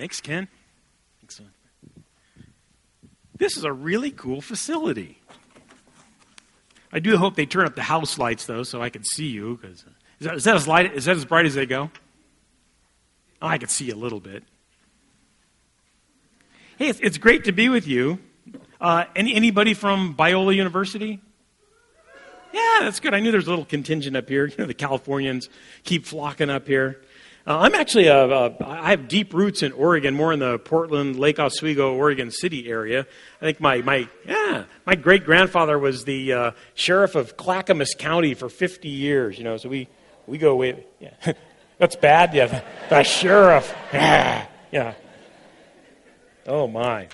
Thanks, Ken. Excellent. This is a really cool facility. I do hope they turn up the house lights, though, so I can see you. Cause, is, that, is, that as light, is that as bright as they go? Oh, I can see a little bit. Hey, it's, it's great to be with you. Uh, any, anybody from Biola University? Yeah, that's good. I knew there's a little contingent up here. You know, the Californians keep flocking up here. Uh, I'm actually, a, a, I have deep roots in Oregon, more in the Portland, Lake Oswego, Oregon City area. I think my, my, yeah, my great grandfather was the uh, sheriff of Clackamas County for 50 years, you know, so we, we go way, yeah. That's bad, yeah. The, the sheriff, yeah, yeah. Oh, my.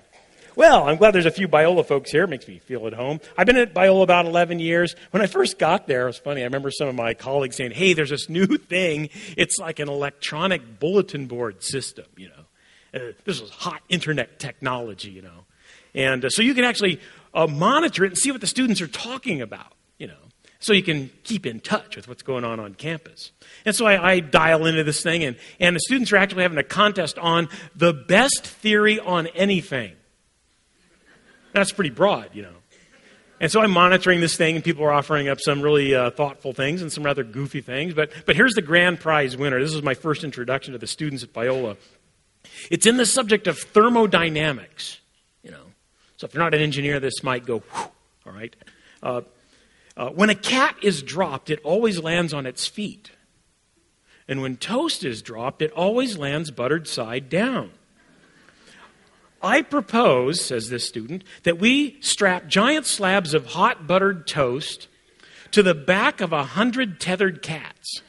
Well, I'm glad there's a few Biola folks here. It makes me feel at home. I've been at Biola about 11 years. When I first got there, it was funny. I remember some of my colleagues saying, hey, there's this new thing. It's like an electronic bulletin board system, you know. Uh, this is hot internet technology, you know. And uh, so you can actually uh, monitor it and see what the students are talking about, you know, so you can keep in touch with what's going on on campus. And so I, I dial into this thing, and, and the students are actually having a contest on the best theory on anything. That's pretty broad, you know. And so I'm monitoring this thing, and people are offering up some really uh, thoughtful things and some rather goofy things. But, but here's the grand prize winner. This is my first introduction to the students at Biola. It's in the subject of thermodynamics, you know. So if you're not an engineer, this might go, whew, all right. Uh, uh, when a cat is dropped, it always lands on its feet. And when toast is dropped, it always lands buttered side down. I propose, says this student, that we strap giant slabs of hot buttered toast to the back of a hundred tethered cats.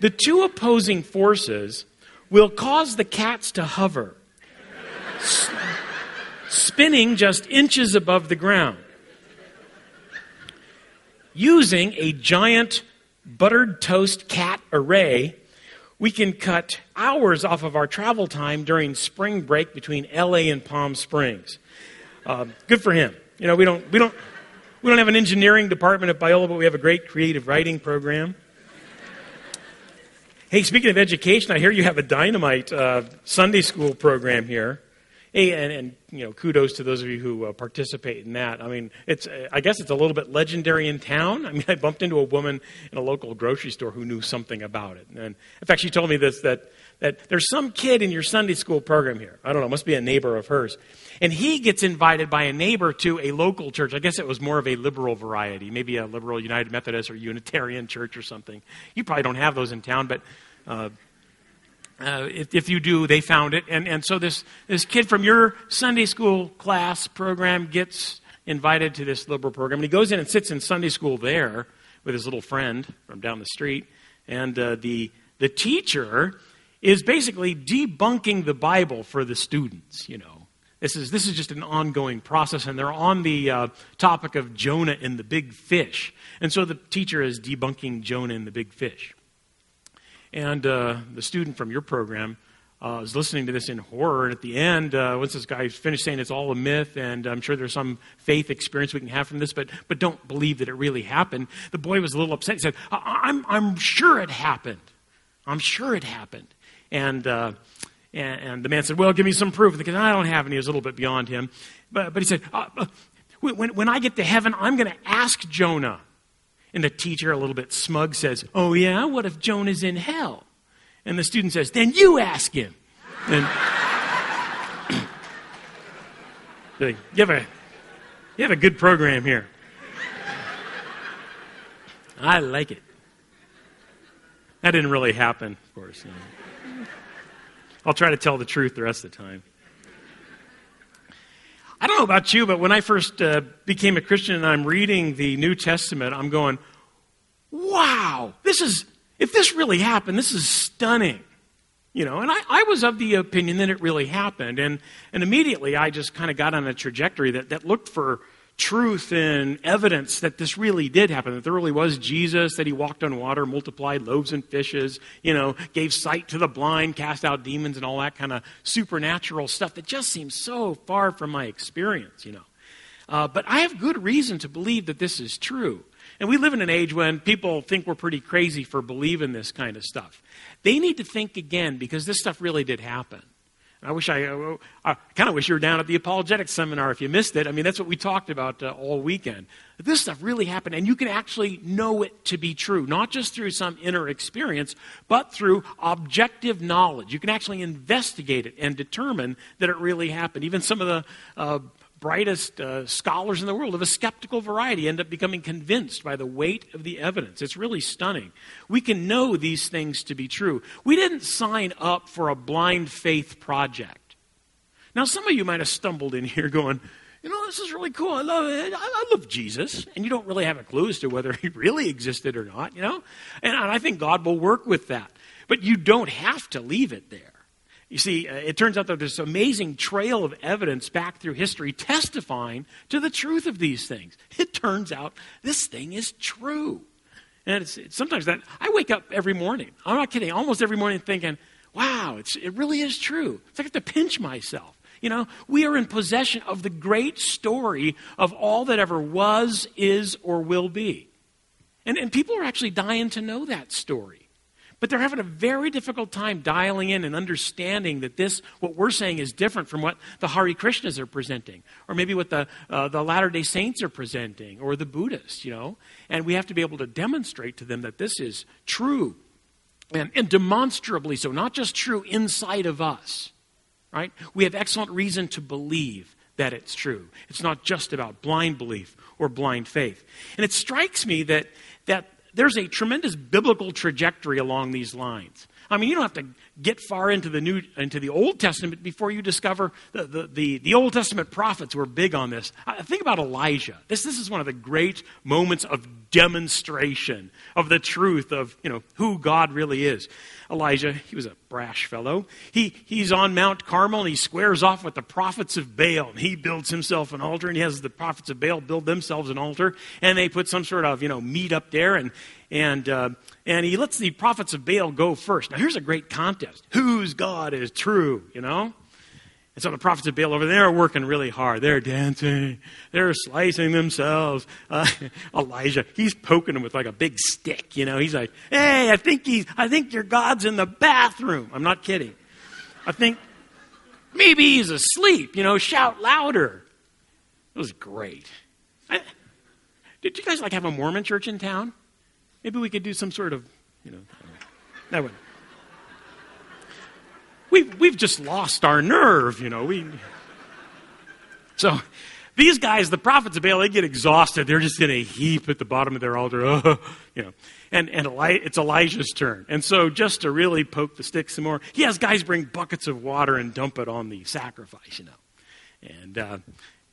The two opposing forces will cause the cats to hover, spinning just inches above the ground. Using a giant buttered toast cat array, we can cut hours off of our travel time during spring break between LA and Palm Springs. Uh, good for him. You know, we don't, we, don't, we don't have an engineering department at Biola, but we have a great creative writing program. Hey, speaking of education, I hear you have a dynamite uh, Sunday school program here. Hey, and, and, you know, kudos to those of you who uh, participate in that. I mean, it's I guess it's a little bit legendary in town. I mean, I bumped into a woman in a local grocery store who knew something about it. And in fact, she told me this that that there's some kid in your Sunday school program here. I don't know, must be a neighbor of hers. And he gets invited by a neighbor to a local church. I guess it was more of a liberal variety, maybe a liberal United Methodist or Unitarian church or something. You probably don't have those in town, but uh, uh, if, if, you do, they found it. And, and so this, this kid from your Sunday school class program gets invited to this liberal program. And he goes in and sits in Sunday school there with his little friend from down the street. And uh, the, the teacher is basically debunking the Bible for the students, you know. This is, this is just an ongoing process, and they're on the uh, topic of Jonah and the big fish. And so the teacher is debunking Jonah and the big fish. And uh, the student from your program uh, was listening to this in horror. And at the end, uh, once this guy finished saying it's all a myth, and I'm sure there's some faith experience we can have from this, but, but don't believe that it really happened, the boy was a little upset. He said, I'm, I'm sure it happened. I'm sure it happened. And, uh, and, and, the man said, Well, give me some proof. Because I don't have any. He was a little bit beyond him. But, but he said, uh, uh when, when I get to heaven, I'm going to ask Jonah and the teacher, a little bit smug, says, Oh, yeah? What if Jonah's in hell? And the student says, Then you ask him. And you, have a, you have a good program here. I like it. That didn't really happen, of course. I'll try to tell the truth the rest of the time. I don't know about you, but when I first uh, became a Christian and I'm reading the New Testament, I'm going, wow, this is, if this really happened, this is stunning. You know, and I, I was of the opinion that it really happened. And, and immediately I just kind of got on a trajectory that, that looked for truth and evidence that this really did happen, that there really was Jesus, that he walked on water, multiplied loaves and fishes, you know, gave sight to the blind, cast out demons, and all that kind of supernatural stuff that just seems so far from my experience, you know. Uh, but I have good reason to believe that this is true. And we live in an age when people think we're pretty crazy for believing this kind of stuff. They need to think again because this stuff really did happen. I wish I, uh, I kind of wish you were down at the apologetics seminar if you missed it. I mean, that's what we talked about uh, all weekend. This stuff really happened, and you can actually know it to be true, not just through some inner experience, but through objective knowledge. You can actually investigate it and determine that it really happened. Even some of the uh, brightest uh, scholars in the world of a skeptical variety end up becoming convinced by the weight of the evidence. It's really stunning. We can know these things to be true. We didn't sign up for a blind faith project. Now, some of you might have stumbled in here going, you know, this is really cool. I love it. I love Jesus. And you don't really have a clue as to whether he really existed or not, you know? And I think God will work with that. But you don't have to leave it there. You see, uh, it turns out that there's this amazing trail of evidence back through history testifying to the truth of these things. It turns out this thing is true. And it's, it's sometimes that I wake up every morning, I'm not kidding, almost every morning thinking, wow, it really is true. It's like I have to pinch myself. You know, we are in possession of the great story of all that ever was, is, or will be. And, and people are actually dying to know that story. But they're having a very difficult time dialing in and understanding that this, what we're saying, is different from what the Hare Krishnas are presenting, or maybe what the, uh, the Latter day Saints are presenting, or the Buddhists, you know. And we have to be able to demonstrate to them that this is true and, and demonstrably so, not just true inside of us, right? We have excellent reason to believe that it's true. It's not just about blind belief or blind faith. And it strikes me that, that there's a tremendous biblical trajectory along these lines. I mean, you don't have to get far into the new into the Old Testament before you discover the, the, the, the Old Testament prophets were big on this. Think about Elijah. This, this is one of the great moments of demonstration of the truth of you know who God really is. Elijah, he was a brash fellow. He, he's on Mount Carmel and he squares off with the prophets of Baal. He builds himself an altar and he has the prophets of Baal build themselves an altar. And they put some sort of, you know, meat up there and, and, uh, and he lets the prophets of Baal go first. Now here's a great contest. Whose God is true, you know? And so the prophets of Baal over there are working really hard. They're dancing. They're slicing themselves. Uh, Elijah, he's poking them with like a big stick. You know, he's like, "Hey, I think he's, I think your God's in the bathroom." I'm not kidding. I think maybe he's asleep. You know, shout louder. It was great. I, did you guys like have a Mormon church in town? Maybe we could do some sort of, you know, that would we've, we've just lost our nerve, you know. We, so these guys, the prophets of Baal, they get exhausted. They're just in a heap at the bottom of their altar, oh, you know. And, and Eli- it's Elijah's turn. And so just to really poke the stick some more, he has guys bring buckets of water and dump it on the sacrifice, you know. And uh,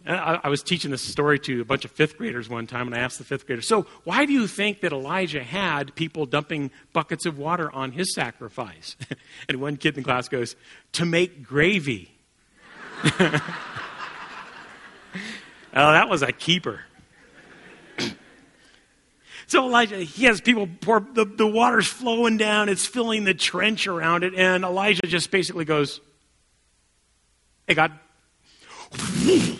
I, I was teaching this story to a bunch of fifth graders one time, and I asked the fifth graders, So, why do you think that Elijah had people dumping buckets of water on his sacrifice? and one kid in the class goes, To make gravy. oh, that was a keeper. so Elijah, he has people pour, the, the water's flowing down, it's filling the trench around it, and Elijah just basically goes, Hey, God,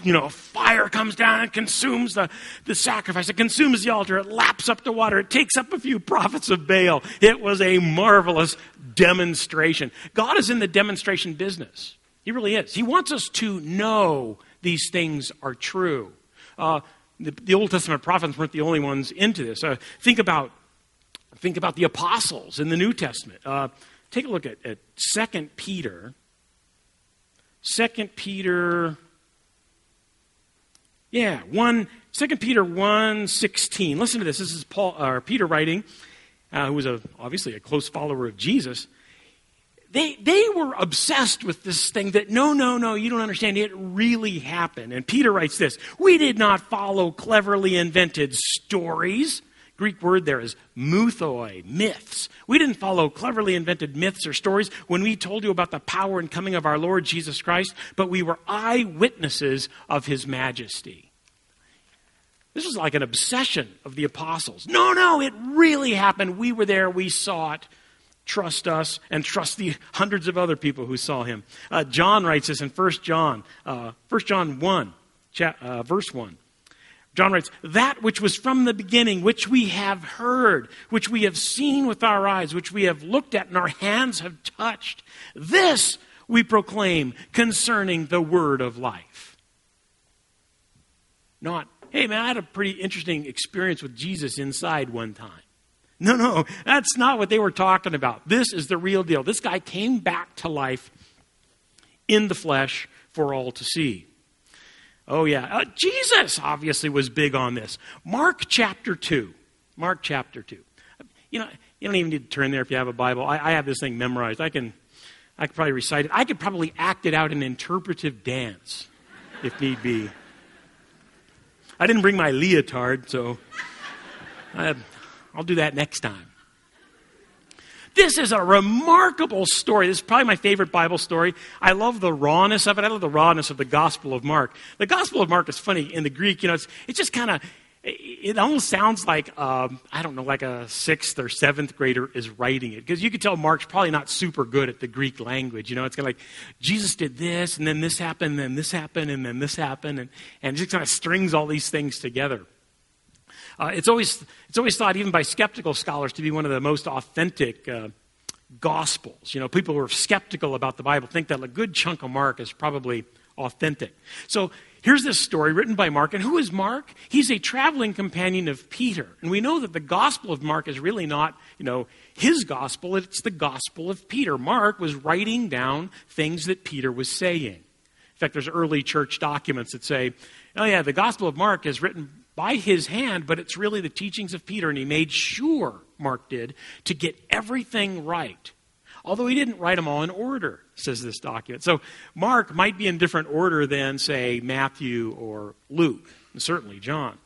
you know, fire comes down and consumes the, the sacrifice. It consumes the altar. It laps up the water. It takes up a few prophets of Baal. It was a marvelous demonstration. God is in the demonstration business. He really is. He wants us to know these things are true. Uh, the, the, Old Testament prophets weren't the only ones into this. Uh, think about think about the apostles in the New Testament. Uh, take a look at, at 2 Peter. 2 Peter yeah, one, 2 Peter 1 16. Listen to this. This is Paul, or Peter writing, uh, who was a, obviously a close follower of Jesus. They, they were obsessed with this thing that, no, no, no, you don't understand. It really happened. And Peter writes this We did not follow cleverly invented stories. Greek word there is muthoi, myths. We didn't follow cleverly invented myths or stories when we told you about the power and coming of our Lord Jesus Christ, but we were eyewitnesses of his majesty. This was like an obsession of the apostles. No, no, it really happened. We were there, we saw it. Trust us and trust the hundreds of other people who saw him. Uh, John writes this in 1 John, uh, 1 John 1, chat, uh, verse 1. John writes, That which was from the beginning, which we have heard, which we have seen with our eyes, which we have looked at and our hands have touched, this we proclaim concerning the word of life. Not, hey man, I had a pretty interesting experience with Jesus inside one time. No, no, that's not what they were talking about. This is the real deal. This guy came back to life in the flesh for all to see. Oh, yeah. Uh, Jesus obviously was big on this. Mark chapter 2. Mark chapter 2. You know, you don't even need to turn there if you have a Bible. I, I have this thing memorized. I can, I could probably recite it. I could probably act it out in interpretive dance if need be. I didn't bring my leotard, so I, I'll do that next time. This is a remarkable story. This is probably my favorite Bible story. I love the rawness of it. I love the rawness of the Gospel of Mark. The Gospel of Mark is funny in the Greek. You know, it's, it's just kind of, it almost sounds like, um, I don't know, like a sixth or seventh grader is writing it. Because you could tell Mark's probably not super good at the Greek language. You know, it's kind of like, Jesus did this, and then this happened, and then this happened, and then this happened, and, and just kind of strings all these things together. Uh, it's, always, it's always thought, even by skeptical scholars, to be one of the most authentic uh, gospels. You know, people who are skeptical about the Bible think that a good chunk of Mark is probably authentic. So here's this story written by Mark. And who is Mark? He's a traveling companion of Peter. And we know that the gospel of Mark is really not, you know, his gospel, it's the gospel of Peter. Mark was writing down things that Peter was saying. In fact, there's early church documents that say, oh, yeah, the gospel of Mark is written by his hand, but it's really the teachings of Peter, and he made sure, Mark did, to get everything right. Although he didn't write them all in order, says this document. So Mark might be in different order than, say, Matthew or Luke, and certainly John.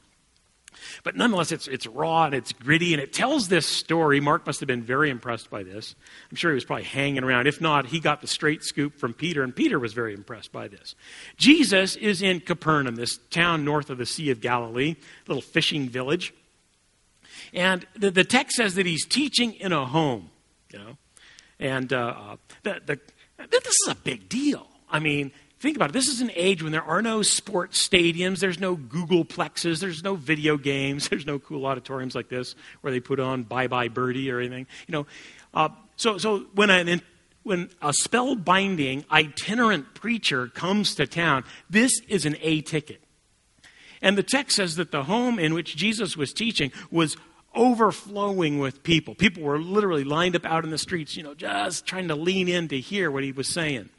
But nonetheless, it's, it's raw and it's gritty, and it tells this story. Mark must have been very impressed by this. I'm sure he was probably hanging around. If not, he got the straight scoop from Peter, and Peter was very impressed by this. Jesus is in Capernaum, this town north of the Sea of Galilee, little fishing village. And the, the text says that he's teaching in a home, you know. And uh, the, the, this is a big deal. I mean, Think about it. This is an age when there are no sports stadiums, there's no Google plexes, there's no video games, there's no cool auditoriums like this where they put on Bye Bye Birdie or anything. You know, uh, so so when an when a spellbinding itinerant preacher comes to town, this is an A ticket. And the text says that the home in which Jesus was teaching was overflowing with people. People were literally lined up out in the streets, you know, just trying to lean in to hear what he was saying.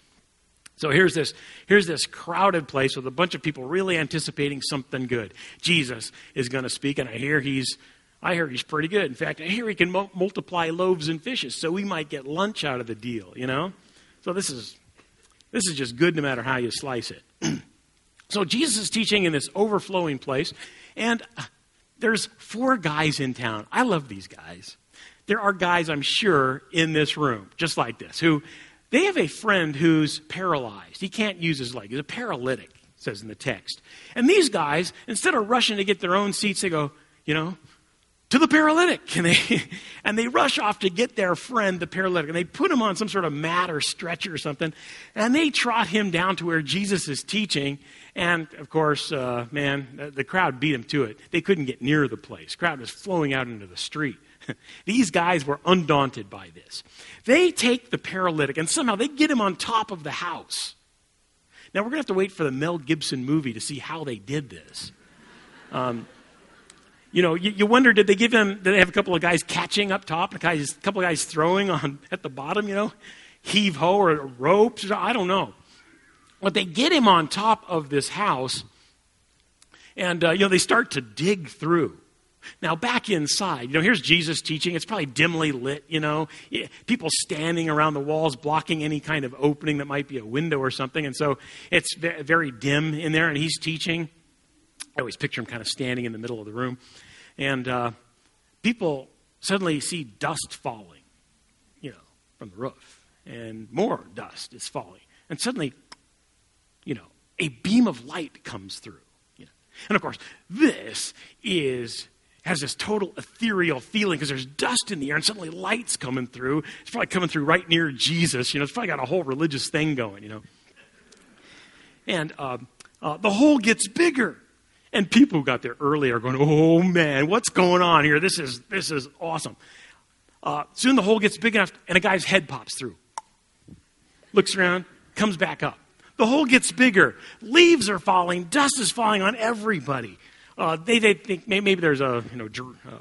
So here's this, here's this crowded place with a bunch of people really anticipating something good. Jesus is going to speak, and I hear he's, I hear he's pretty good. In fact, I hear he can mu- multiply loaves and fishes, so we might get lunch out of the deal. You know, so this is, this is just good no matter how you slice it. so Jesus is teaching in this overflowing place, and there's four guys in town. I love these guys. There are guys, I'm sure, in this room, just like this, who they have a friend who's paralyzed. He can't use his leg. He's a paralytic, says in the text. And these guys, instead of rushing to get their own seats, they go, you know, to the paralytic. And they, and they rush off to get their friend, the paralytic. And they put him on some sort of mat or stretcher or something. And they trot him down to where Jesus is teaching. And of course, uh, man, the crowd beat him to it. They couldn't get near the place. Crowd was flowing out into the street. These guys were undaunted by this. They take the paralytic and somehow they get him on top of the house. Now, we're going to have to wait for the Mel Gibson movie to see how they did this. Um, you know, you, you, wonder did they give him, did they have a couple of guys catching up top, a, a couple of guys throwing on at the bottom, you know, heave ho or ropes? I don't know. But they get him on top of this house, and, uh, you know, they start to dig through. Now, back inside, you know, here's Jesus teaching. It's probably dimly lit, you know, people standing around the walls blocking any kind of opening that might be a window or something. And so it's very dim in there, and he's teaching. I always picture him kind of standing in the middle of the room. And uh, people suddenly see dust falling, you know, from the roof, and more dust is falling. And suddenly, you know, a beam of light comes through. You know. And of course, this is has this total ethereal feeling because there's dust in the air and suddenly light's coming through. It's probably coming through right near Jesus. You know, it's probably got a whole religious thing going, you know. And uh, uh, the hole gets bigger. And people who got there early are going, oh man, what's going on here? This is, this is awesome. Uh, soon the hole gets big enough and a guy's head pops through. looks around, comes back up. The hole gets bigger. Leaves are falling. Dust is falling on everybody. Uh, they, they think maybe there's a, you know,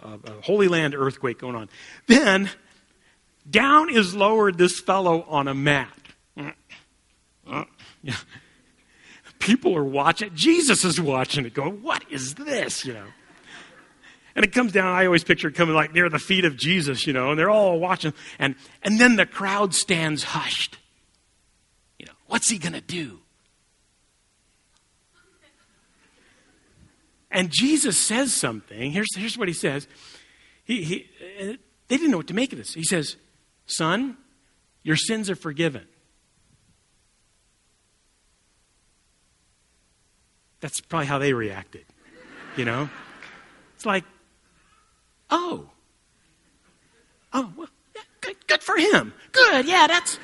a, a Holy Land earthquake going on. Then, down is lowered this fellow on a mat. People are watching. Jesus is watching it, going, What is this? You know. And it comes down, I always picture it coming like near the feet of Jesus, you know, and they're all watching. And, and then the crowd stands hushed. What's he going to do? And Jesus says something. Here's, here's what he says. He, he, uh, they didn't know what to make of this. He says, Son, your sins are forgiven. That's probably how they reacted. You know? It's like, oh. Oh, well, good, good for him. Good, yeah, that's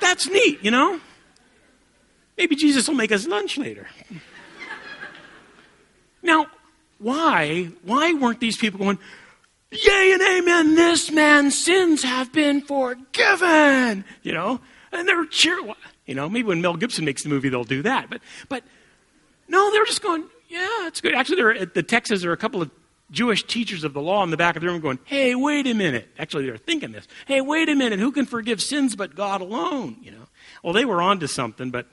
that's neat, you know? Maybe Jesus will make us lunch later. Now, why? Why weren't these people going, Yay and amen, this man's sins have been forgiven? You know? And they're cheering. You know, maybe when Mel Gibson makes the movie, they'll do that. But, but no, they were just going, yeah, it's good. Actually, there at the Texas, there are a couple of Jewish teachers of the law in the back of the room going, hey, wait a minute. Actually, they're thinking this. Hey, wait a minute. Who can forgive sins but God alone? You know? Well, they were on to something, but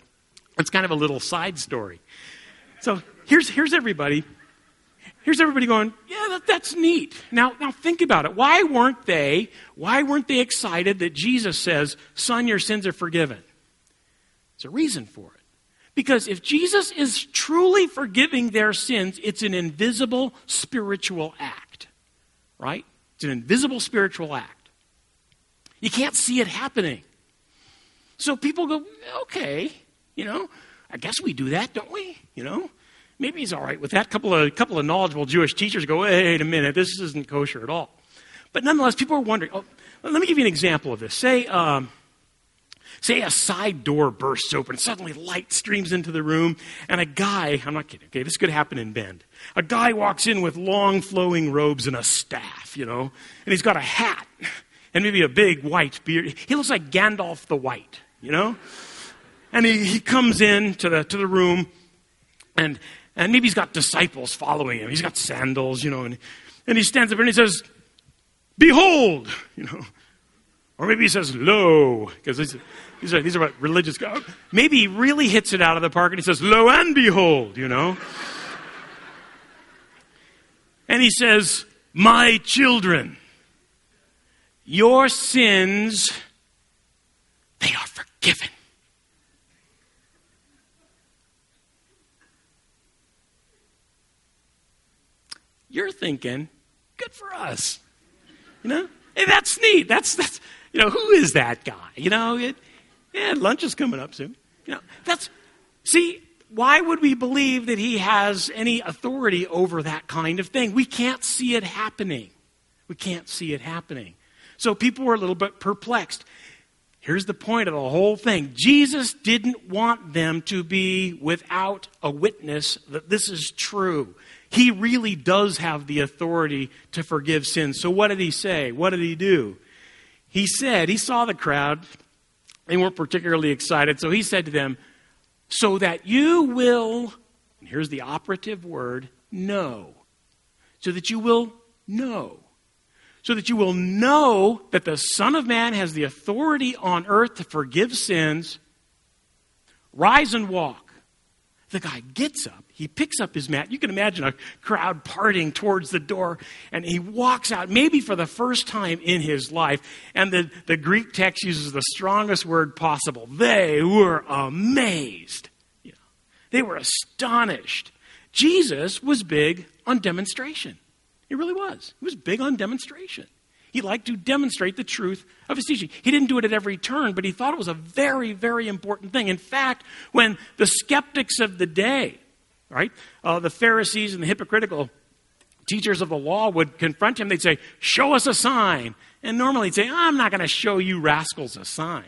it's kind of a little side story. So here's, here's everybody. Here's everybody going, yeah, that, that's neat. Now, now think about it. Why weren't they, why weren't they excited that Jesus says, son, your sins are forgiven? There's a reason for it. Because if Jesus is truly forgiving their sins, it's an invisible spiritual act, right? It's an invisible spiritual act. You can't see it happening. So people go, okay, you know, I guess we do that, don't we? You know, maybe he's all right with that. A couple of, couple of knowledgeable Jewish teachers go, wait a minute, this isn't kosher at all. But nonetheless, people are wondering, oh, let me give you an example of this. Say, um, Say a side door bursts open, suddenly light streams into the room, and a guy, I'm not kidding, okay, this could happen in Bend. A guy walks in with long flowing robes and a staff, you know, and he's got a hat and maybe a big white beard. He looks like Gandalf the White, you know? And he, he comes in to the, to the room, and, and maybe he's got disciples following him. He's got sandals, you know, and, and he stands up and he says, Behold, you know. Or maybe he says, Lo, because these these, are, these are what religious guys. Maybe he really hits it out of the park and he says, Lo and behold, you know. and he says, My children, your sins, they are forgiven. You're thinking, good for us. You know? Hey, that's neat. That's, that's, you know, who is that guy? You know, it, yeah, lunch is coming up soon. You know, that's, see, why would we believe that he has any authority over that kind of thing? We can't see it happening. We can't see it happening. So people were a little bit perplexed. Here's the point of the whole thing Jesus didn't want them to be without a witness that this is true. He really does have the authority to forgive sins. So, what did he say? What did he do? He said, he saw the crowd, they weren't particularly excited. So he said to them, So that you will, and here's the operative word, know. So that you will know. So that you will know that the Son of Man has the authority on earth to forgive sins. Rise and walk. The guy gets up, he picks up his mat. You can imagine a crowd parting towards the door, and he walks out, maybe for the first time in his life. And the, the Greek text uses the strongest word possible. They were amazed. You know, they were astonished. Jesus was big on demonstration. He really was. He was big on demonstration. He liked to demonstrate the truth of his teaching. He didn't do it at every turn, but he thought it was a very, very important thing. In fact, when the skeptics of the day, right, uh, the Pharisees and the hypocritical teachers of the law would confront him, they'd say, Show us a sign. And normally he'd say, I'm not going to show you rascals a sign.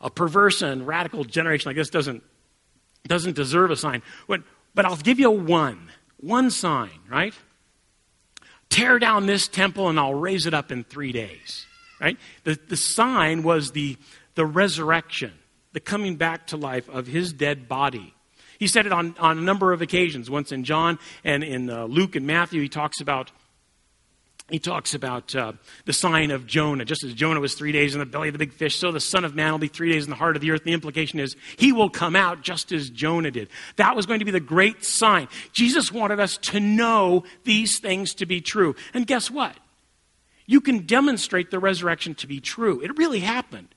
A perverse and radical generation like this doesn't, doesn't deserve a sign. But, but I'll give you one, one sign, right? tear down this temple and I'll raise it up in three days. Right? The, the sign was the, the resurrection, the coming back to life of his dead body. He said it on, on a number of occasions. Once in John and in uh, Luke and Matthew, he talks about he talks about uh, the sign of Jonah. Just as Jonah was three days in the belly of the big fish, so the Son of Man will be three days in the heart of the earth. The implication is he will come out just as Jonah did. That was going to be the great sign. Jesus wanted us to know these things to be true. And guess what? You can demonstrate the resurrection to be true. It really happened.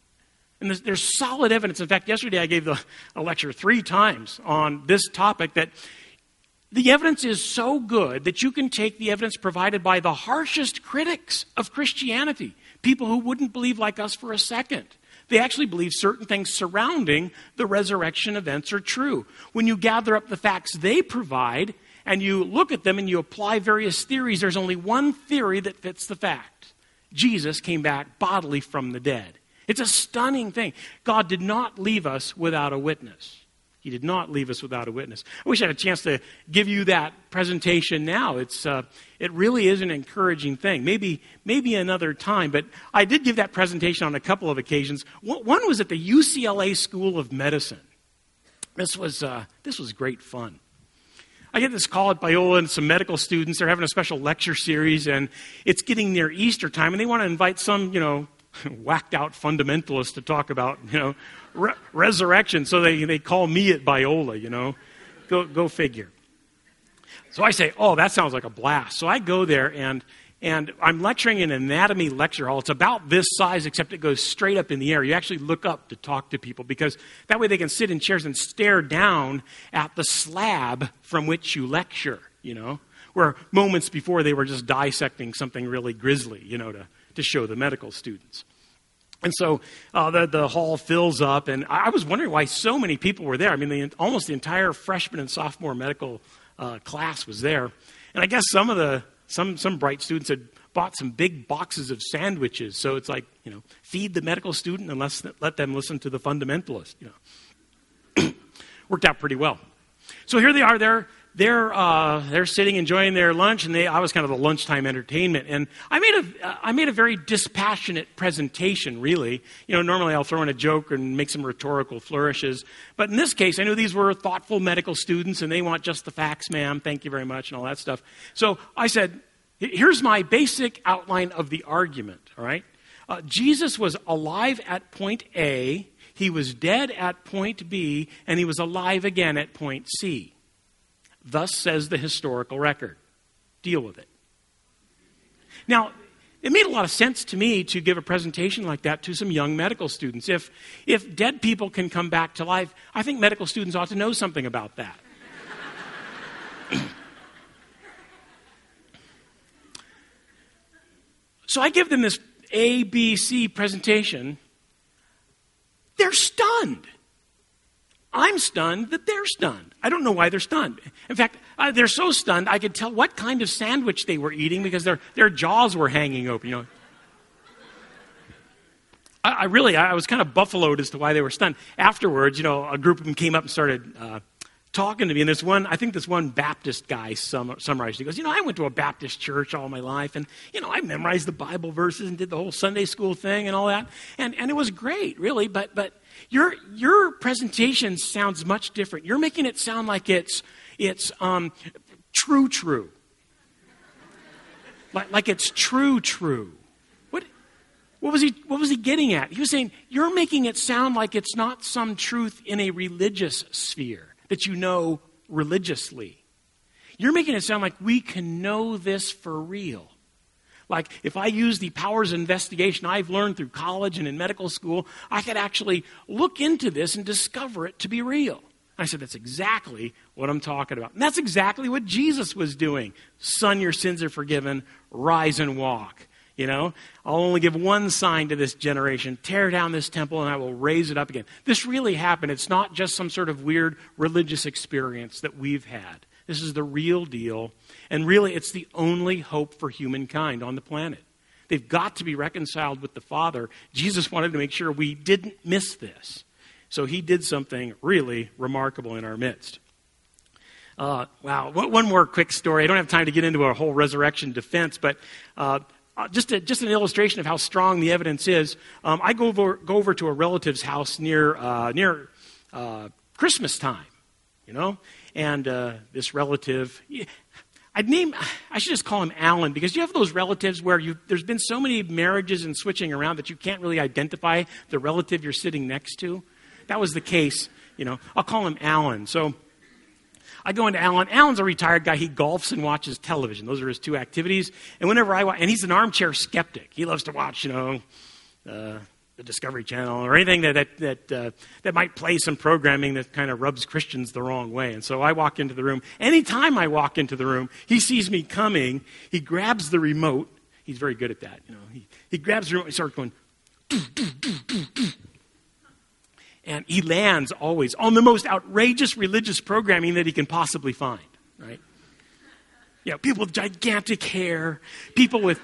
And there's, there's solid evidence. In fact, yesterday I gave the, a lecture three times on this topic that the evidence is so good that you can take the evidence provided by the harshest critics of Christianity, people who wouldn't believe like us for a second. They actually believe certain things surrounding the resurrection events are true. When you gather up the facts they provide and you look at them and you apply various theories, there's only one theory that fits the fact Jesus came back bodily from the dead. It's a stunning thing. God did not leave us without a witness. He did not leave us without a witness. I wish I had a chance to give you that presentation now. It's, uh, it really is an encouraging thing. Maybe, maybe another time, but I did give that presentation on a couple of occasions. One was at the UCLA School of Medicine. This was, uh, this was great fun. I get this call at Biola and some medical students. They're having a special lecture series, and it's getting near Easter time, and they want to invite some, you know, whacked out fundamentalist to talk about, you know, re- resurrection. So they, they call me at Biola, you know. Go, go figure. So I say, oh, that sounds like a blast. So I go there and, and I'm lecturing in an anatomy lecture hall. It's about this size, except it goes straight up in the air. You actually look up to talk to people because that way they can sit in chairs and stare down at the slab from which you lecture, you know, where moments before they were just dissecting something really grisly, you know, to, to show the medical students. And so uh, the, the hall fills up, and I was wondering why so many people were there. I mean, the, almost the entire freshman and sophomore medical uh, class was there. And I guess some of the some some bright students had bought some big boxes of sandwiches. So it's like you know, feed the medical student and let, let them listen to the fundamentalist. You know, worked out pretty well. So here they are. They're they're uh, they're sitting enjoying their lunch, and they I was kind of the lunchtime entertainment, and I made a I made a very dispassionate presentation. Really, you know, normally I'll throw in a joke and make some rhetorical flourishes, but in this case, I knew these were thoughtful medical students, and they want just the facts, ma'am. Thank you very much, and all that stuff. So I said, here's my basic outline of the argument. All right, uh, Jesus was alive at point A. He was dead at point B, and he was alive again at point C. Thus says the historical record. Deal with it. Now, it made a lot of sense to me to give a presentation like that to some young medical students. If, if dead people can come back to life, I think medical students ought to know something about that. so I give them this ABC presentation. They're stunned. I'm stunned that they're stunned. I don't know why they're stunned. In fact, uh, they're so stunned I could tell what kind of sandwich they were eating because their, their jaws were hanging open. You know, I, I really, I was kind of buffaloed as to why they were stunned. Afterwards, you know, a group of them came up and started uh, talking to me. And this one, I think this one Baptist guy sum, summarized. He goes, You know, I went to a Baptist church all my life, and, you know, I memorized the Bible verses and did the whole Sunday school thing and all that. And, and it was great, really. But, but your, your presentation sounds much different. You're making it sound like it's, it's um, true, true. like, like it's true, true. What, what, was he, what was he getting at? He was saying, You're making it sound like it's not some truth in a religious sphere that you know religiously. You're making it sound like we can know this for real. Like, if I use the powers of investigation I've learned through college and in medical school, I could actually look into this and discover it to be real. I said, That's exactly what I'm talking about. And that's exactly what Jesus was doing. Son, your sins are forgiven. Rise and walk. You know, I'll only give one sign to this generation tear down this temple and I will raise it up again. This really happened. It's not just some sort of weird religious experience that we've had. This is the real deal. And really, it's the only hope for humankind on the planet. They've got to be reconciled with the Father. Jesus wanted to make sure we didn't miss this. So he did something really remarkable in our midst. Uh, wow. One more quick story. I don't have time to get into a whole resurrection defense, but uh, uh, just, a, just an illustration of how strong the evidence is. Um, I go over, go over to a relative's house near, uh, near uh, Christmas time, you know, and uh, this relative. I'd name, I should just call him Alan because you have those relatives where you, there's been so many marriages and switching around that you can't really identify the relative you're sitting next to. That was the case, you know. I'll call him Alan. So I go into Alan. Alan's a retired guy. He golfs and watches television. Those are his two activities. And whenever I watch, and he's an armchair skeptic. He loves to watch, you know, uh, the Discovery Channel or anything that that that, uh, that might play some programming that kind of rubs Christians the wrong way. And so I walk into the room. Anytime I walk into the room, he sees me coming. He grabs the remote. He's very good at that. You know, he, he grabs the remote and starts going. and he lands always on the most outrageous religious programming that he can possibly find, right? You know, people with gigantic hair, people with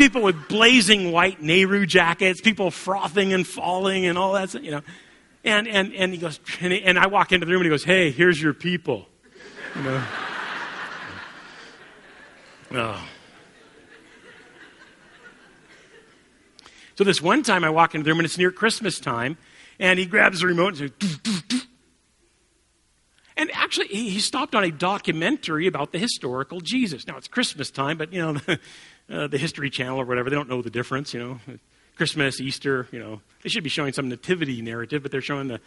people with blazing white Nehru jackets, people frothing and falling and all that, you know. And, and, and he goes, and, I walk into the room and he goes, hey, here's your people. You know? oh. So this one time I walk into the room and it's near Christmas time and he grabs the remote and says. And actually, he stopped on a documentary about the historical Jesus. Now, it's Christmas time, but, you know, uh, the History Channel or whatever, they don't know the difference, you know. Christmas, Easter, you know. They should be showing some nativity narrative, but they're showing the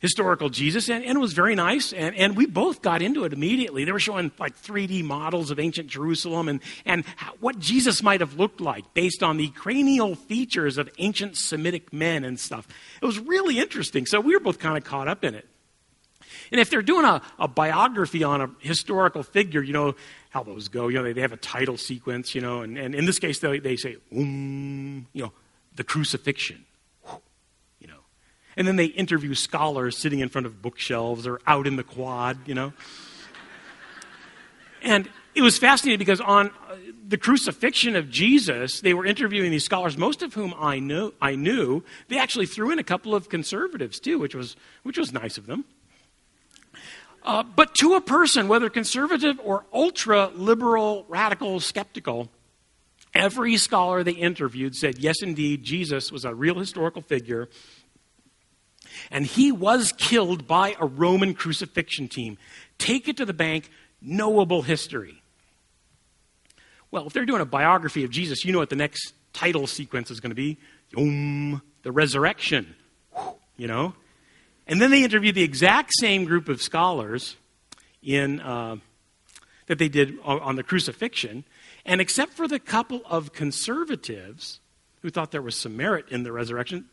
historical Jesus, and, and, it was very nice. And, and we both got into it immediately. They were showing like 3D models of ancient Jerusalem and, and how, what Jesus might have looked like based on the cranial features of ancient Semitic men and stuff. It was really interesting. So we were both kind of caught up in it. And if they're doing a, a biography on a historical figure, you know how those go. You know, they, they have a title sequence, you know, and, and in this case, they, they say, um, you know, the crucifixion you know. and then they interview scholars sitting in front of bookshelves or out in the quad, you know. And it was fascinating because on uh, the crucifixion of Jesus, they were interviewing these scholars, most of whom I knew. I knew. They actually threw in a couple of conservatives too, which was which was nice of them. Uh, but to a person, whether conservative or ultra liberal, radical, skeptical, every scholar they interviewed said, yes, indeed, Jesus was a real historical figure and he was killed by a Roman crucifixion team. Take it to the bank, knowable history. Well, if they're doing a biography of Jesus, you know what the next title sequence is going to be um, the resurrection. You know? And then they interviewed the exact same group of scholars in, uh, that they did on the crucifixion. And except for the couple of conservatives who thought there was some merit in the resurrection,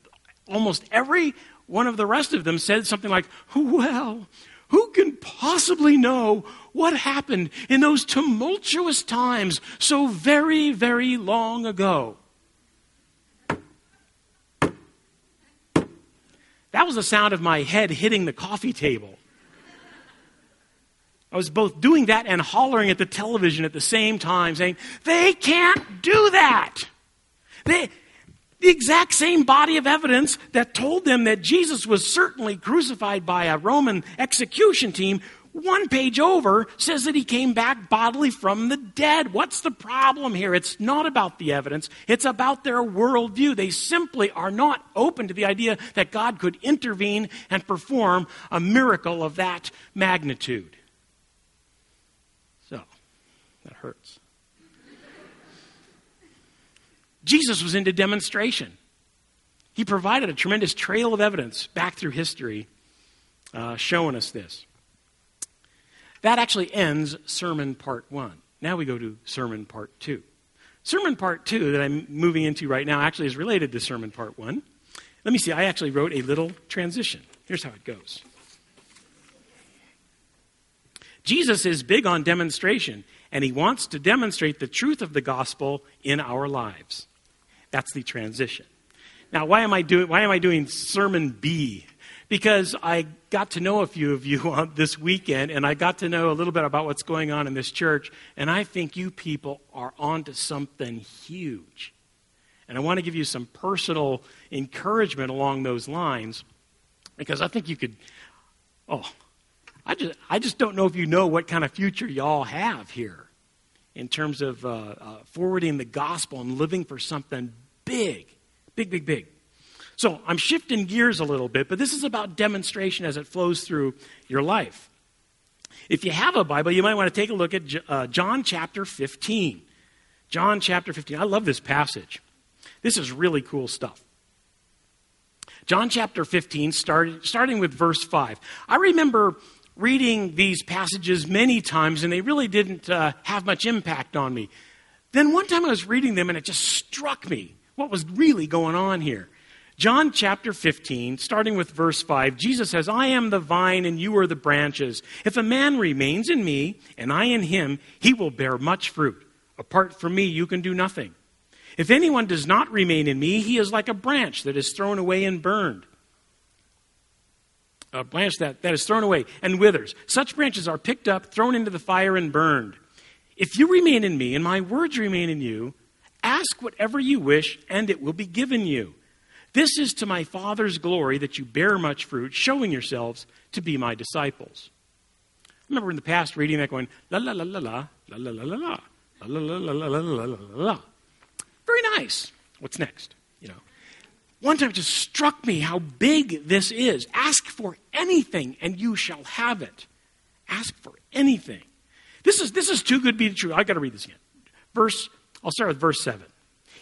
almost every one of the rest of them said something like, Well, who can possibly know what happened in those tumultuous times so very, very long ago? That was the sound of my head hitting the coffee table. I was both doing that and hollering at the television at the same time, saying, They can't do that. They, the exact same body of evidence that told them that Jesus was certainly crucified by a Roman execution team, one page over says that he came back bodily from the dead. What's the problem here? It's not about the evidence, it's about their worldview. They simply are not open to the idea that God could intervene and perform a miracle of that magnitude. So, that hurts. Jesus was into demonstration. He provided a tremendous trail of evidence back through history uh, showing us this. That actually ends sermon part one. Now we go to sermon part two. Sermon part two that I'm moving into right now actually is related to sermon part one. Let me see, I actually wrote a little transition. Here's how it goes Jesus is big on demonstration, and he wants to demonstrate the truth of the gospel in our lives. That's the transition. Now, why am I doing, why am I doing Sermon B? Because I got to know a few of you on this weekend, and I got to know a little bit about what's going on in this church, and I think you people are onto something huge. And I want to give you some personal encouragement along those lines, because I think you could, oh, I just, I just don't know if you know what kind of future y'all have here in terms of uh, uh, forwarding the gospel and living for something big, big, big, big. So I'm shifting gears a little bit, but this is about demonstration as it flows through your life. If you have a Bible, you might want to take a look at uh, John chapter 15. John chapter 15. I love this passage. This is really cool stuff. John chapter 15, start, starting with verse 5. I remember reading these passages many times, and they really didn't uh, have much impact on me. Then one time I was reading them, and it just struck me what was really going on here. John chapter 15, starting with verse 5, Jesus says, I am the vine and you are the branches. If a man remains in me and I in him, he will bear much fruit. Apart from me, you can do nothing. If anyone does not remain in me, he is like a branch that is thrown away and burned. A branch that, that is thrown away and withers. Such branches are picked up, thrown into the fire, and burned. If you remain in me and my words remain in you, ask whatever you wish, and it will be given you. This is to my Father's glory that you bear much fruit, showing yourselves to be my disciples. I remember in the past reading that going, la la la la la, la la la la la, la la la la la la la la. La. Very nice. What's next? You know. One time it just struck me how big this is. Ask for anything and you shall have it. Ask for anything. This is this is too good to be true. I gotta read this again. Verse, I'll start with verse seven.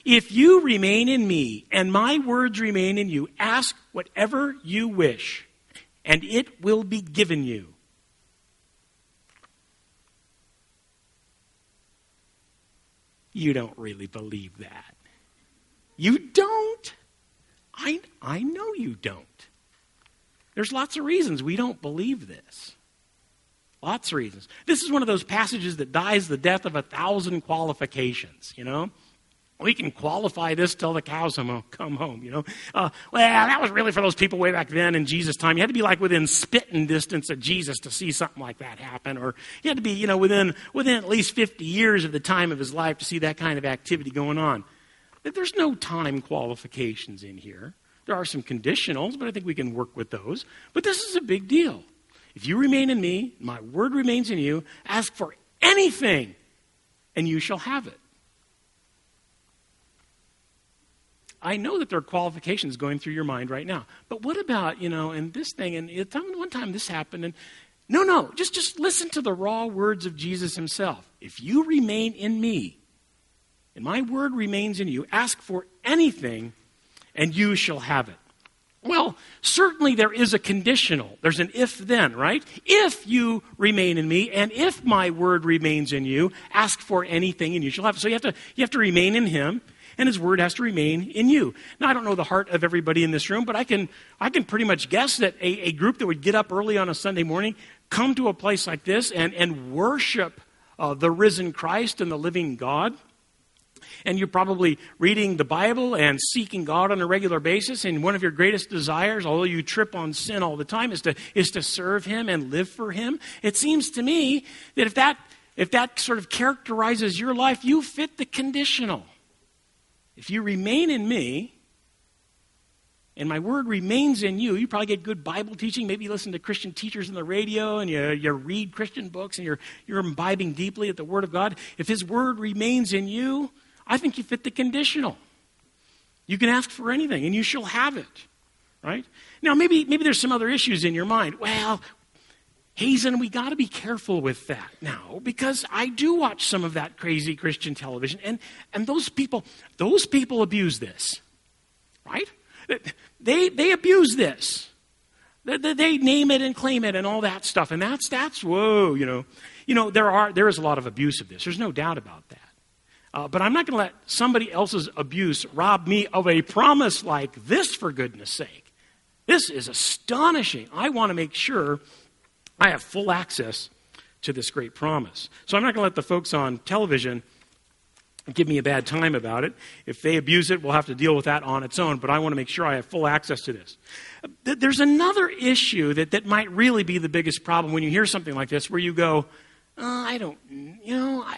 If you remain in me and my words remain in you, ask whatever you wish, and it will be given you. You don't really believe that. You don't. I, I know you don't. There's lots of reasons we don't believe this. Lots of reasons. This is one of those passages that dies the death of a thousand qualifications, you know? We can qualify this till the cows come home, you know. Uh, well, that was really for those people way back then in Jesus' time. You had to be like within spitting distance of Jesus to see something like that happen, or you had to be, you know, within within at least 50 years of the time of his life to see that kind of activity going on. There's no time qualifications in here. There are some conditionals, but I think we can work with those. But this is a big deal. If you remain in me, my word remains in you, ask for anything, and you shall have it. I know that there are qualifications going through your mind right now. But what about, you know, and this thing, and one time this happened, and no, no, just, just listen to the raw words of Jesus himself. If you remain in me, and my word remains in you, ask for anything, and you shall have it. Well, certainly there is a conditional. There's an if then, right? If you remain in me and if my word remains in you, ask for anything and you shall have it. So you have to, you have to remain in him and his word has to remain in you. Now, I don't know the heart of everybody in this room, but I can, I can pretty much guess that a, a group that would get up early on a Sunday morning, come to a place like this, and, and worship uh, the risen Christ and the living God. And you're probably reading the Bible and seeking God on a regular basis. And one of your greatest desires, although you trip on sin all the time, is to, is to serve Him and live for Him. It seems to me that if that, if that sort of characterizes your life, you fit the conditional. If you remain in me, and my word remains in you, you probably get good Bible teaching. Maybe you listen to Christian teachers on the radio and you, you read Christian books and you're, you're imbibing deeply at the Word of God. If His Word remains in you, I think you fit the conditional. You can ask for anything and you shall have it. Right? Now, maybe, maybe there's some other issues in your mind. Well, Hazen, we got to be careful with that now because I do watch some of that crazy Christian television, and, and those people, those people abuse this, right? They, they abuse this. They, they name it and claim it and all that stuff, and that's, that's whoa, you know. You know, there, are, there is a lot of abuse of this. There's no doubt about that. Uh, but I'm not going to let somebody else's abuse rob me of a promise like this, for goodness sake. This is astonishing. I want to make sure I have full access to this great promise. So I'm not going to let the folks on television give me a bad time about it. If they abuse it, we'll have to deal with that on its own, but I want to make sure I have full access to this. There's another issue that, that might really be the biggest problem when you hear something like this where you go, oh, I don't, you know, I,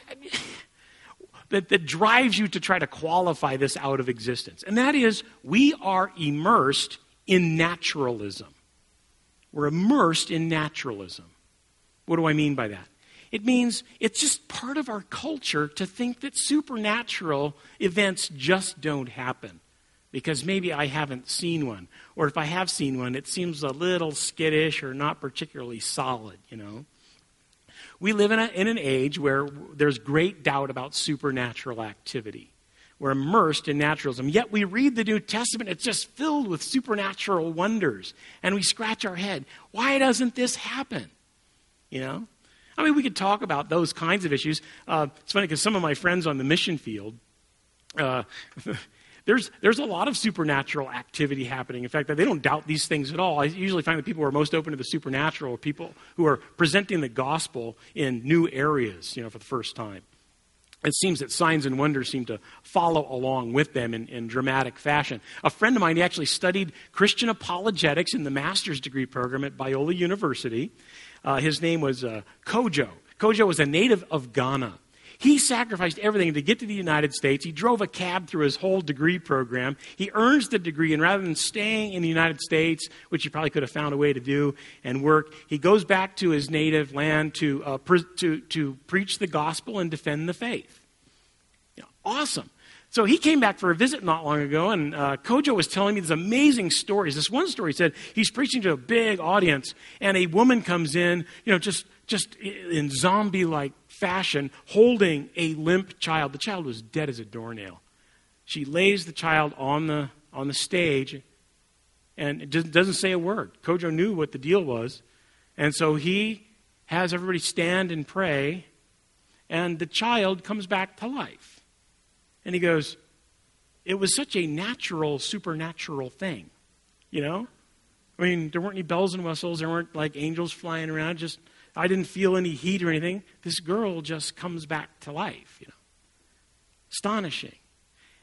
that, that drives you to try to qualify this out of existence. And that is, we are immersed in naturalism. We're immersed in naturalism. What do I mean by that? It means it's just part of our culture to think that supernatural events just don't happen because maybe I haven't seen one. Or if I have seen one, it seems a little skittish or not particularly solid, you know. We live in, a, in an age where there's great doubt about supernatural activity. We're immersed in naturalism. Yet we read the New Testament, it's just filled with supernatural wonders. And we scratch our head. Why doesn't this happen? You know? I mean, we could talk about those kinds of issues. Uh, it's funny because some of my friends on the mission field, uh, there's, there's a lot of supernatural activity happening. In fact, they don't doubt these things at all. I usually find that people who are most open to the supernatural are people who are presenting the gospel in new areas, you know, for the first time. It seems that signs and wonders seem to follow along with them in, in dramatic fashion. A friend of mine, he actually studied Christian apologetics in the master's degree program at Biola University. Uh, his name was uh, Kojo. Kojo was a native of Ghana. He sacrificed everything to get to the United States. He drove a cab through his whole degree program. He earns the degree, and rather than staying in the United States, which he probably could have found a way to do and work, he goes back to his native land to, uh, pre- to, to preach the gospel and defend the faith. You know, awesome. So he came back for a visit not long ago, and uh, Kojo was telling me these amazing stories. This one story said he's preaching to a big audience, and a woman comes in, you know, just just in zombie-like fashion, holding a limp child. The child was dead as a doornail. She lays the child on the on the stage, and it doesn't say a word. Kojo knew what the deal was, and so he has everybody stand and pray, and the child comes back to life. And he goes, It was such a natural, supernatural thing. You know? I mean, there weren't any bells and whistles, there weren't like angels flying around, just I didn't feel any heat or anything. This girl just comes back to life, you know. Astonishing.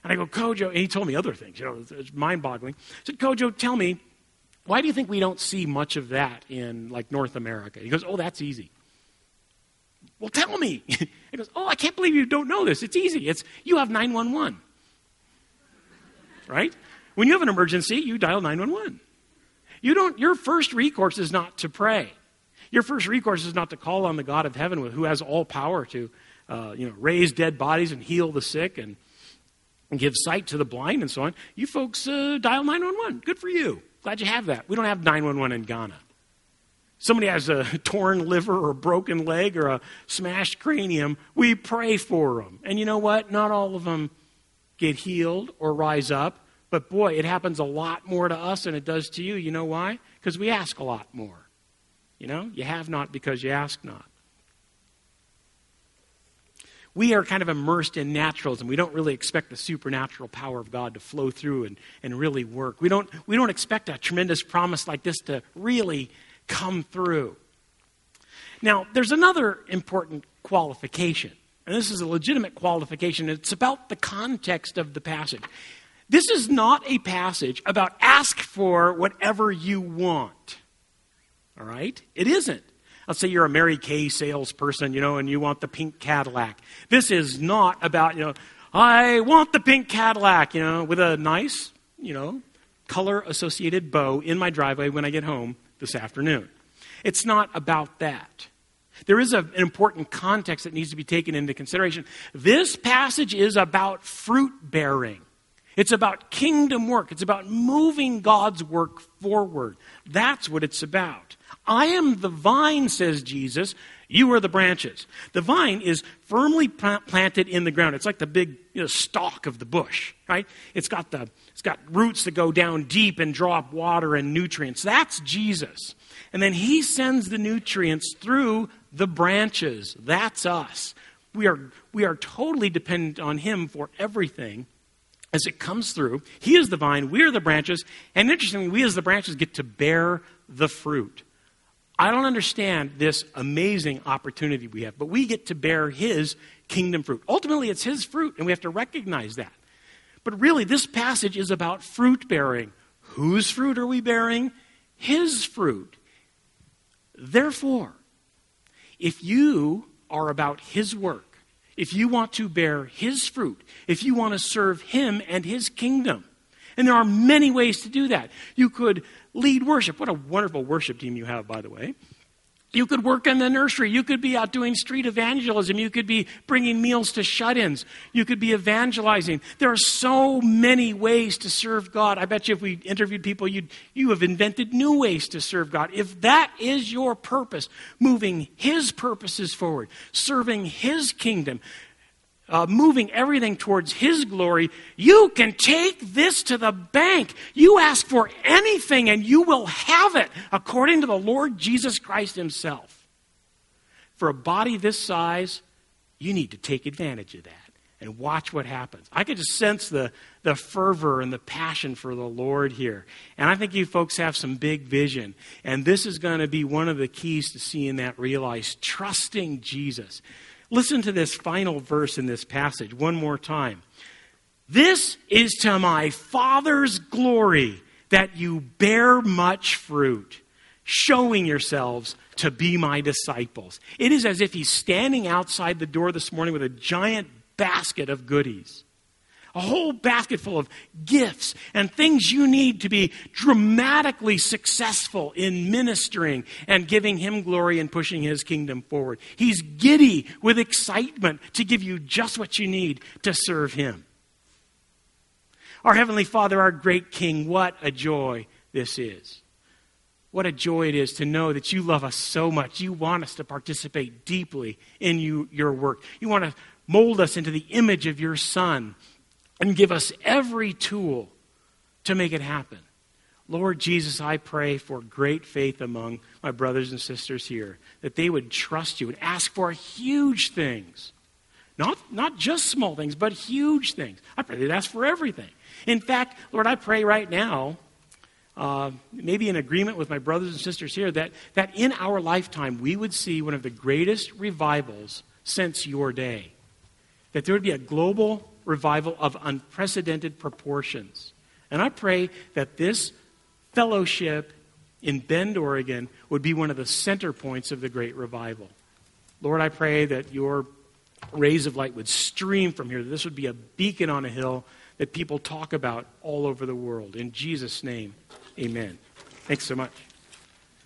And I go, Kojo, and he told me other things, you know, it's mind boggling. I said, Kojo, tell me, why do you think we don't see much of that in like North America? He goes, Oh, that's easy. Well, tell me. he goes, Oh, I can't believe you don't know this. It's easy. It's you have 911. Right? When you have an emergency, you dial 911. You don't, your first recourse is not to pray. Your first recourse is not to call on the God of heaven who has all power to uh, you know, raise dead bodies and heal the sick and, and, give sight to the blind and so on. You folks uh, dial 911. Good for you. Glad you have that. We don't have 911 in Ghana. Somebody has a torn liver or a broken leg or a smashed cranium, we pray for them. And you know what? Not all of them get healed or rise up. But boy, it happens a lot more to us than it does to you. You know why? Because we ask a lot more. You know, you have not because you ask not. We are kind of immersed in naturalism. We don't really expect the supernatural power of God to flow through and, and really work. We don't, we don't expect a tremendous promise like this to really come through. Now, there's another important qualification, and this is a legitimate qualification. It's about the context of the passage. This is not a passage about ask for whatever you want. All right? It isn't. Let's say you're a Mary Kay salesperson, you know, and you want the pink Cadillac. This is not about, you know, I want the pink Cadillac, you know, with a nice, you know, color associated bow in my driveway when I get home this afternoon. It's not about that. There is a, an important context that needs to be taken into consideration. This passage is about fruit bearing. It's about kingdom work. It's about moving God's work forward. That's what it's about. I am the vine, says Jesus. You are the branches. The vine is firmly planted in the ground. It's like the big you know, stalk of the bush, right? It's got the it's got roots that go down deep and draw up water and nutrients. That's Jesus. And then he sends the nutrients through the branches. That's us. We are we are totally dependent on him for everything as it comes through. He is the vine, we are the branches, and interestingly, we as the branches get to bear the fruit. I don't understand this amazing opportunity we have, but we get to bear His kingdom fruit. Ultimately, it's His fruit, and we have to recognize that. But really, this passage is about fruit bearing. Whose fruit are we bearing? His fruit. Therefore, if you are about His work, if you want to bear His fruit, if you want to serve Him and His kingdom, and there are many ways to do that. You could lead worship. What a wonderful worship team you have, by the way. You could work in the nursery. You could be out doing street evangelism. You could be bringing meals to shut ins. You could be evangelizing. There are so many ways to serve God. I bet you if we interviewed people, you'd, you have invented new ways to serve God. If that is your purpose, moving His purposes forward, serving His kingdom, uh, moving everything towards His glory, you can take this to the bank. You ask for anything and you will have it according to the Lord Jesus Christ Himself. For a body this size, you need to take advantage of that and watch what happens. I could just sense the, the fervor and the passion for the Lord here. And I think you folks have some big vision. And this is going to be one of the keys to seeing that realized trusting Jesus. Listen to this final verse in this passage one more time. This is to my Father's glory that you bear much fruit, showing yourselves to be my disciples. It is as if he's standing outside the door this morning with a giant basket of goodies a whole basket full of gifts and things you need to be dramatically successful in ministering and giving Him glory and pushing His kingdom forward. He's giddy with excitement to give you just what you need to serve Him. Our Heavenly Father, our great King, what a joy this is. What a joy it is to know that you love us so much. You want us to participate deeply in you, your work. You want to mold us into the image of your Son and give us every tool to make it happen. Lord Jesus, I pray for great faith among my brothers and sisters here, that they would trust you and ask for huge things. Not, not just small things, but huge things. I pray they'd ask for everything. In fact, Lord, I pray right now, uh, maybe in agreement with my brothers and sisters here, that, that in our lifetime we would see one of the greatest revivals since your day. That there would be a global revival of unprecedented proportions. And I pray that this fellowship in Bend, Oregon would be one of the center points of the great revival. Lord, I pray that your rays of light would stream from here, that this would be a beacon on a hill that people talk about all over the world. In Jesus' name, amen. Thanks so much.